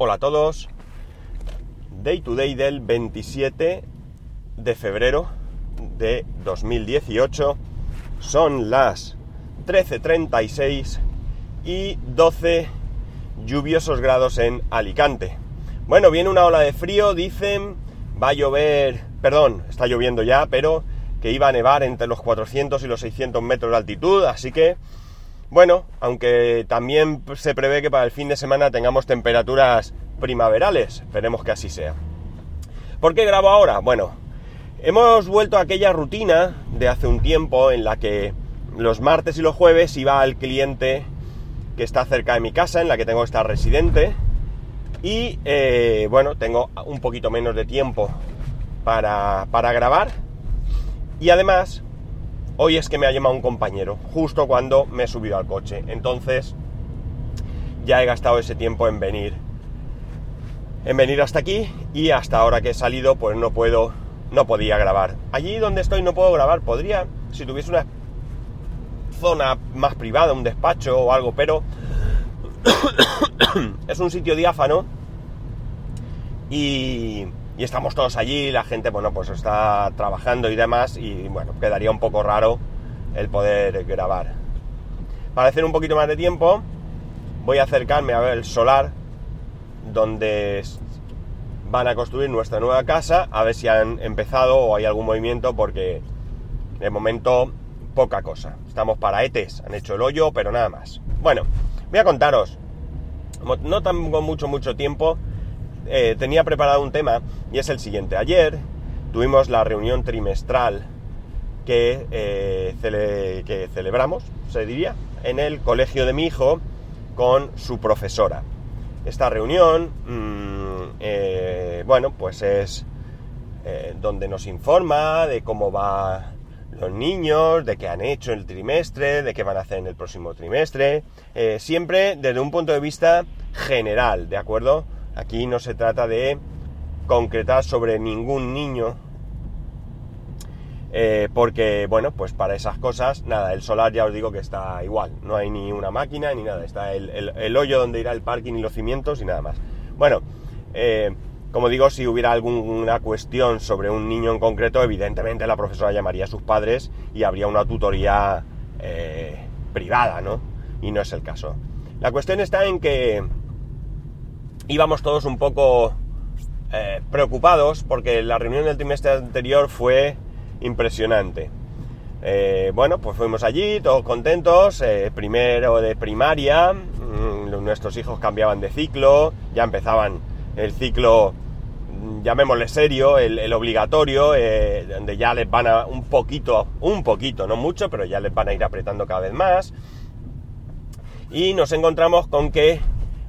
Hola a todos. Day to day del 27 de febrero de 2018. Son las 13.36 y 12 lluviosos grados en Alicante. Bueno, viene una ola de frío, dicen, va a llover, perdón, está lloviendo ya, pero que iba a nevar entre los 400 y los 600 metros de altitud, así que bueno, aunque también se prevé que para el fin de semana tengamos temperaturas primaverales, esperemos que así sea. ¿Por qué grabo ahora? Bueno, hemos vuelto a aquella rutina de hace un tiempo en la que los martes y los jueves iba al cliente que está cerca de mi casa, en la que tengo que estar residente, y eh, bueno, tengo un poquito menos de tiempo para, para grabar, y además Hoy es que me ha llamado un compañero, justo cuando me he subido al coche. Entonces, ya he gastado ese tiempo en venir. En venir hasta aquí y hasta ahora que he salido, pues no puedo, no podía grabar. Allí donde estoy no puedo grabar. Podría, si tuviese una zona más privada, un despacho o algo, pero es un sitio diáfano y y estamos todos allí, la gente, bueno, pues está trabajando y demás, y bueno, quedaría un poco raro el poder grabar. Para hacer un poquito más de tiempo, voy a acercarme a ver el solar, donde van a construir nuestra nueva casa, a ver si han empezado o hay algún movimiento, porque de momento poca cosa. Estamos para ETES, han hecho el hoyo, pero nada más. Bueno, voy a contaros, no tengo mucho, mucho tiempo, eh, tenía preparado un tema y es el siguiente. Ayer tuvimos la reunión trimestral que, eh, que celebramos, se diría, en el colegio de mi hijo con su profesora. Esta reunión, mm, eh, bueno, pues es donde nos informa de cómo va los niños, de qué han hecho el trimestre, de qué van a hacer en el próximo trimestre, siempre desde un punto de vista general, ¿de acuerdo? Aquí no se trata de concretar sobre ningún niño, eh, porque, bueno, pues para esas cosas, nada, el solar ya os digo que está igual, no hay ni una máquina ni nada, está el, hoyo donde irá el parking y los cimientos y nada más. Bueno, eh, como digo, si hubiera alguna cuestión sobre un niño en concreto, evidentemente la profesora llamaría a sus padres y habría una tutoría eh, privada, ¿no? Y no es el caso. La cuestión está en que íbamos todos un poco eh, preocupados porque la reunión del trimestre anterior fue impresionante. Eh, bueno, pues fuimos allí, todos contentos, eh, primero de primaria, mm, nuestros hijos cambiaban de ciclo, ya empezaban el ciclo, mm, llamémosle serio, el, el obligatorio, donde ya les van a un poquito, un poquito, no mucho, pero ya les van a ir apretando cada vez más. Y nos encontramos con que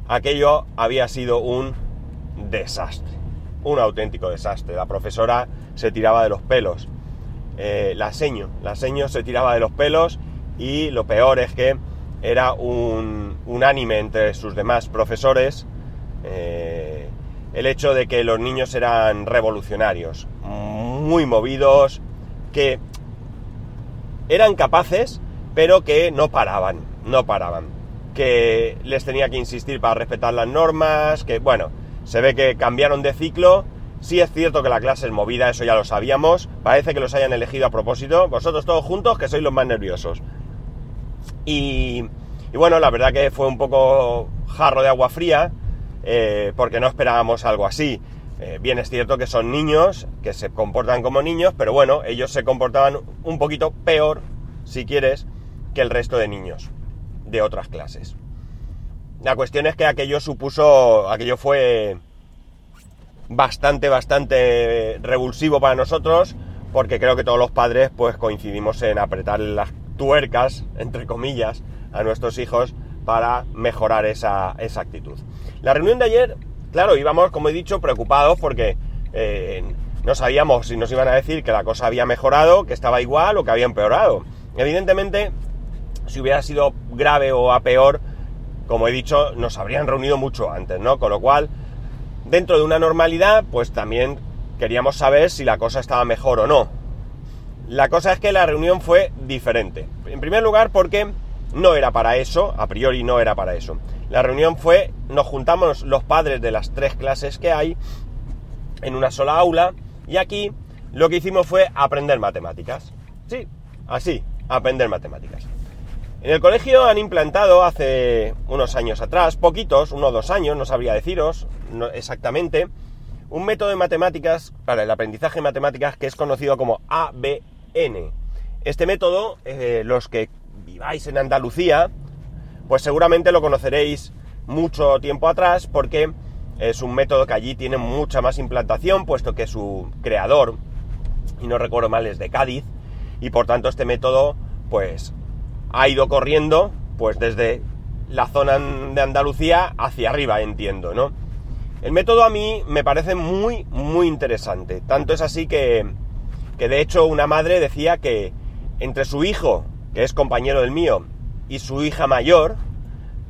aquello había sido un desastre, un auténtico desastre. La profesora se tiraba de los pelos, eh, la seño, la seño se tiraba de los pelos y lo peor es que era un unánime entre sus demás profesores eh, el hecho de que los niños eran revolucionarios, muy movidos, que eran capaces, pero que no paraban, no paraban que les tenía que insistir para respetar las normas, que bueno, se ve que cambiaron de ciclo. Sí es cierto que la clase es movida, eso ya lo sabíamos. Parece que los hayan elegido a propósito. Vosotros todos juntos, que sois los más nerviosos. Y, bueno, la verdad que fue un poco jarro de agua fría, eh, porque no esperábamos algo así. Eh, bien es cierto que son niños, que se comportan como niños, pero bueno, ellos se comportaban un poquito peor, si quieres, que el resto de niños de otras clases. La cuestión es que aquello supuso, aquello fue bastante, bastante revulsivo para nosotros, porque creo que todos los padres pues coincidimos en apretar las tuercas, entre comillas, a nuestros hijos para mejorar esa, actitud. La reunión de ayer, claro, íbamos, como he dicho, preocupados porque eh, no sabíamos si nos iban a decir que la cosa había mejorado, que estaba igual o que había empeorado. Evidentemente, si hubiera sido grave o a peor, como he dicho, nos habrían reunido mucho antes, ¿no? Con lo cual, dentro de una normalidad, pues también queríamos saber si la cosa estaba mejor o no. La cosa es que la reunión fue diferente. En primer lugar, porque no era para eso, a priori no era para eso. La reunión fue, nos juntamos los padres de las tres clases que hay en una sola aula y aquí lo que hicimos fue aprender matemáticas. Sí, así, aprender matemáticas. En el colegio han implantado hace unos años atrás, poquitos, uno o dos años, no sabría deciros exactamente, un método de matemáticas para el aprendizaje de matemáticas que es conocido como ABN. Este método, eh, los que viváis en Andalucía, pues seguramente lo conoceréis mucho tiempo atrás porque es un método que allí tiene mucha más implantación, puesto que su creador, y no recuerdo mal, es de Cádiz, y por tanto este método, pues, ha ido corriendo, pues desde la zona de Andalucía hacia arriba, entiendo, ¿no? El método a mí me parece muy, muy interesante. Tanto es así que, que de hecho una madre decía que entre su hijo, que es compañero del mío, y su hija mayor,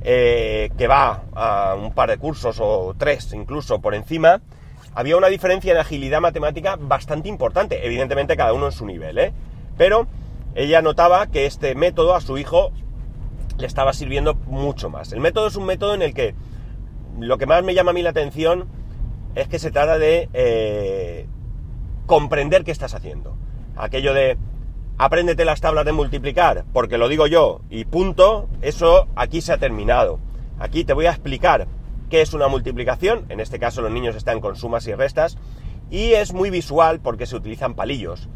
eh, que va a un par de cursos o tres incluso por encima, había una diferencia en agilidad matemática bastante importante. Evidentemente cada uno en su nivel, ¿eh? Pero ella notaba que este método a su hijo le estaba sirviendo mucho más. El método es un método en el que lo que más me llama a mí la atención es que se trata de eh, comprender qué estás haciendo. Aquello de apréndete las tablas de multiplicar, porque lo digo yo, y punto, eso aquí se ha terminado. Aquí te voy a explicar qué es una multiplicación, en este caso los niños están con sumas y restas, y es muy visual porque se utilizan palillos,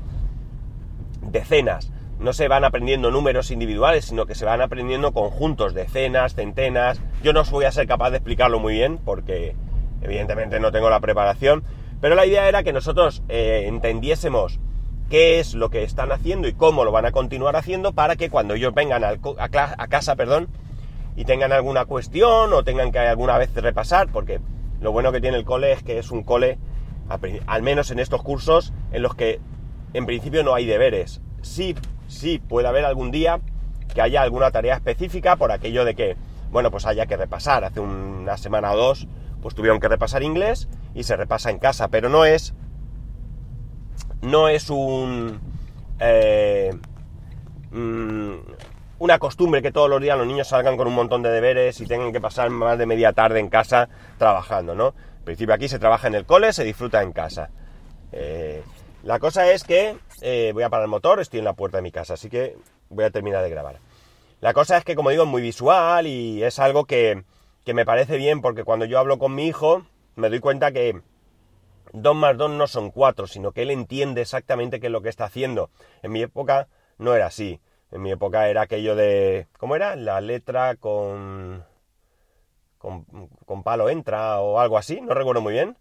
decenas. No se van aprendiendo números individuales, sino que se van aprendiendo conjuntos, decenas, centenas. Yo no os voy a ser capaz de explicarlo muy bien porque evidentemente no tengo la preparación, pero la idea era que nosotros eh, entendiésemos qué es lo que están haciendo y cómo lo van a continuar haciendo para que cuando ellos vengan a, casa, perdón, y tengan alguna cuestión o tengan que alguna vez repasar, porque lo bueno que tiene el cole es que es un cole, al menos en estos cursos, en los que en principio no hay deberes. Sí, sí, puede haber algún día que haya alguna tarea específica por aquello de que, bueno, pues haya que repasar. Hace una semana o dos, pues tuvieron que repasar inglés y se repasa en casa, pero no es no es un... Eh, mm, una costumbre que todos los días los niños salgan con un montón de deberes y tengan que pasar más de media tarde en casa trabajando, ¿no? En principio aquí se trabaja en el cole, se disfruta en casa. Eh, la cosa es que eh, voy a parar el motor, estoy en la puerta de mi casa, así que voy a terminar de grabar. La cosa es que, como digo, es muy visual y es algo que, que me parece bien porque cuando yo hablo con mi hijo me doy cuenta que, 2 más 2 no son 4, sino que él entiende exactamente qué es lo que está haciendo. En mi época no era así. En mi época era aquello de... ¿Cómo era? La letra con... con, palo entra o algo así, no recuerdo muy bien.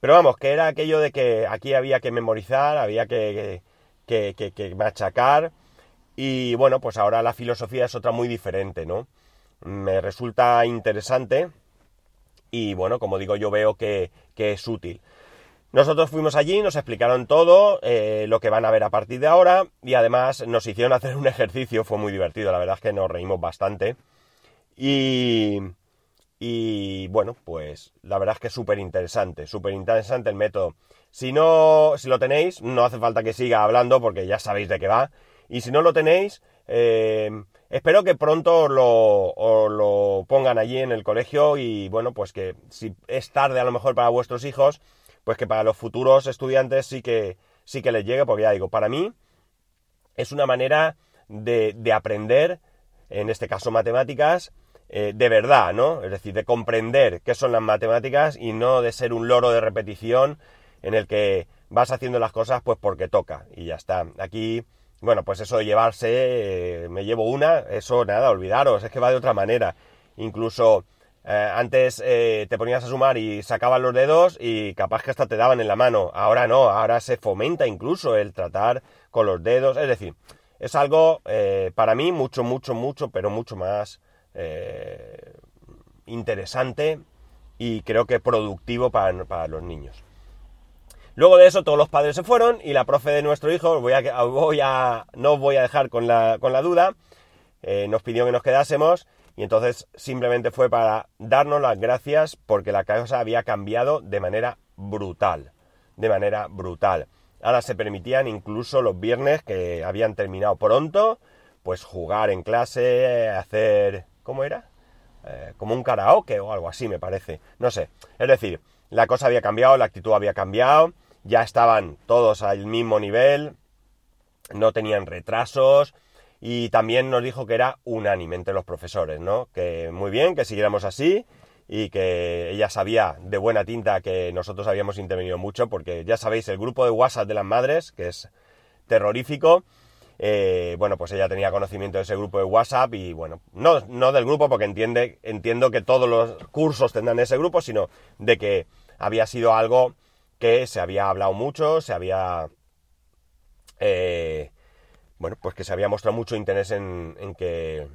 Pero vamos, que era aquello de que aquí había que memorizar, había que, que, que, que machacar. Y bueno, pues ahora la filosofía es otra muy diferente, ¿no? Me resulta interesante y bueno, como digo, yo veo que, es útil. Nosotros fuimos allí, nos explicaron todo, eh, lo que van a ver a partir de ahora, y además nos hicieron hacer un ejercicio, fue muy divertido, la verdad es que nos reímos bastante. Y, y bueno, pues la verdad es que es súper interesante, súper interesante el método. Si no, si lo tenéis, no hace falta que siga hablando porque ya sabéis de qué va. Y si no lo tenéis, eh, espero que pronto lo, lo pongan allí en el colegio y bueno, pues que si es tarde a lo mejor para vuestros hijos, pues que para los futuros estudiantes sí que, sí que les llegue, porque ya digo, para mí es una manera de, aprender, en este caso matemáticas, eh, de verdad, ¿no? Es decir, de comprender qué son las matemáticas y no de ser un loro de repetición en el que vas haciendo las cosas pues porque toca y ya está. Aquí, bueno, pues eso de llevarse, eh, me llevo una, eso nada, olvidaros, es que va de otra manera. Incluso eh, antes te ponías a sumar y sacaban los dedos y capaz que hasta te daban en la mano. Ahora no, ahora se fomenta incluso el tratar con los dedos. Es decir, es algo para mí mucho, mucho, mucho, pero mucho más interesante y creo que productivo para, los niños. Luego de eso todos los padres se fueron y la profe de nuestro hijo, voy a, voy a, no os voy a dejar con la, duda, nos pidió que nos quedásemos y entonces simplemente fue para darnos las gracias porque la cosa había cambiado de manera brutal. De manera brutal. Ahora se permitían incluso los viernes que habían terminado pronto, pues jugar en clase, hacer... ¿Cómo era? eh, como un karaoke o algo así, me parece. No sé. Es decir, la cosa había cambiado, la actitud había cambiado, ya estaban todos al mismo nivel, no tenían retrasos y también nos dijo que era unánime entre los profesores, ¿no? Que muy bien, que siguiéramos así y que ella sabía de buena tinta que nosotros habíamos intervenido mucho porque ya sabéis, el grupo de WhatsApp de las madres, que es terrorífico, eh, bueno, pues ella tenía conocimiento de ese grupo de WhatsApp y bueno, no, del grupo porque entiende, entiendo que todos los cursos tendrán ese grupo, sino de que había sido algo que se había hablado mucho, se había... Eh, bueno, pues que se había mostrado mucho interés en, en que...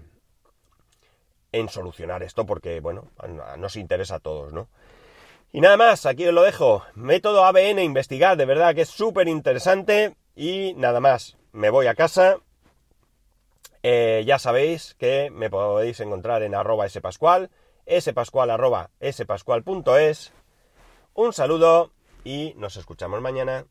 en solucionar esto porque, bueno, nos interesa a todos, ¿no? Y nada más, aquí os lo dejo. Método ABN investigar, de verdad que es súper interesante. Y nada más, me voy a casa. Eh, ya sabéis que me podéis encontrar en arroba spascual, spascual arroba spascual.es. Un saludo y nos escuchamos mañana.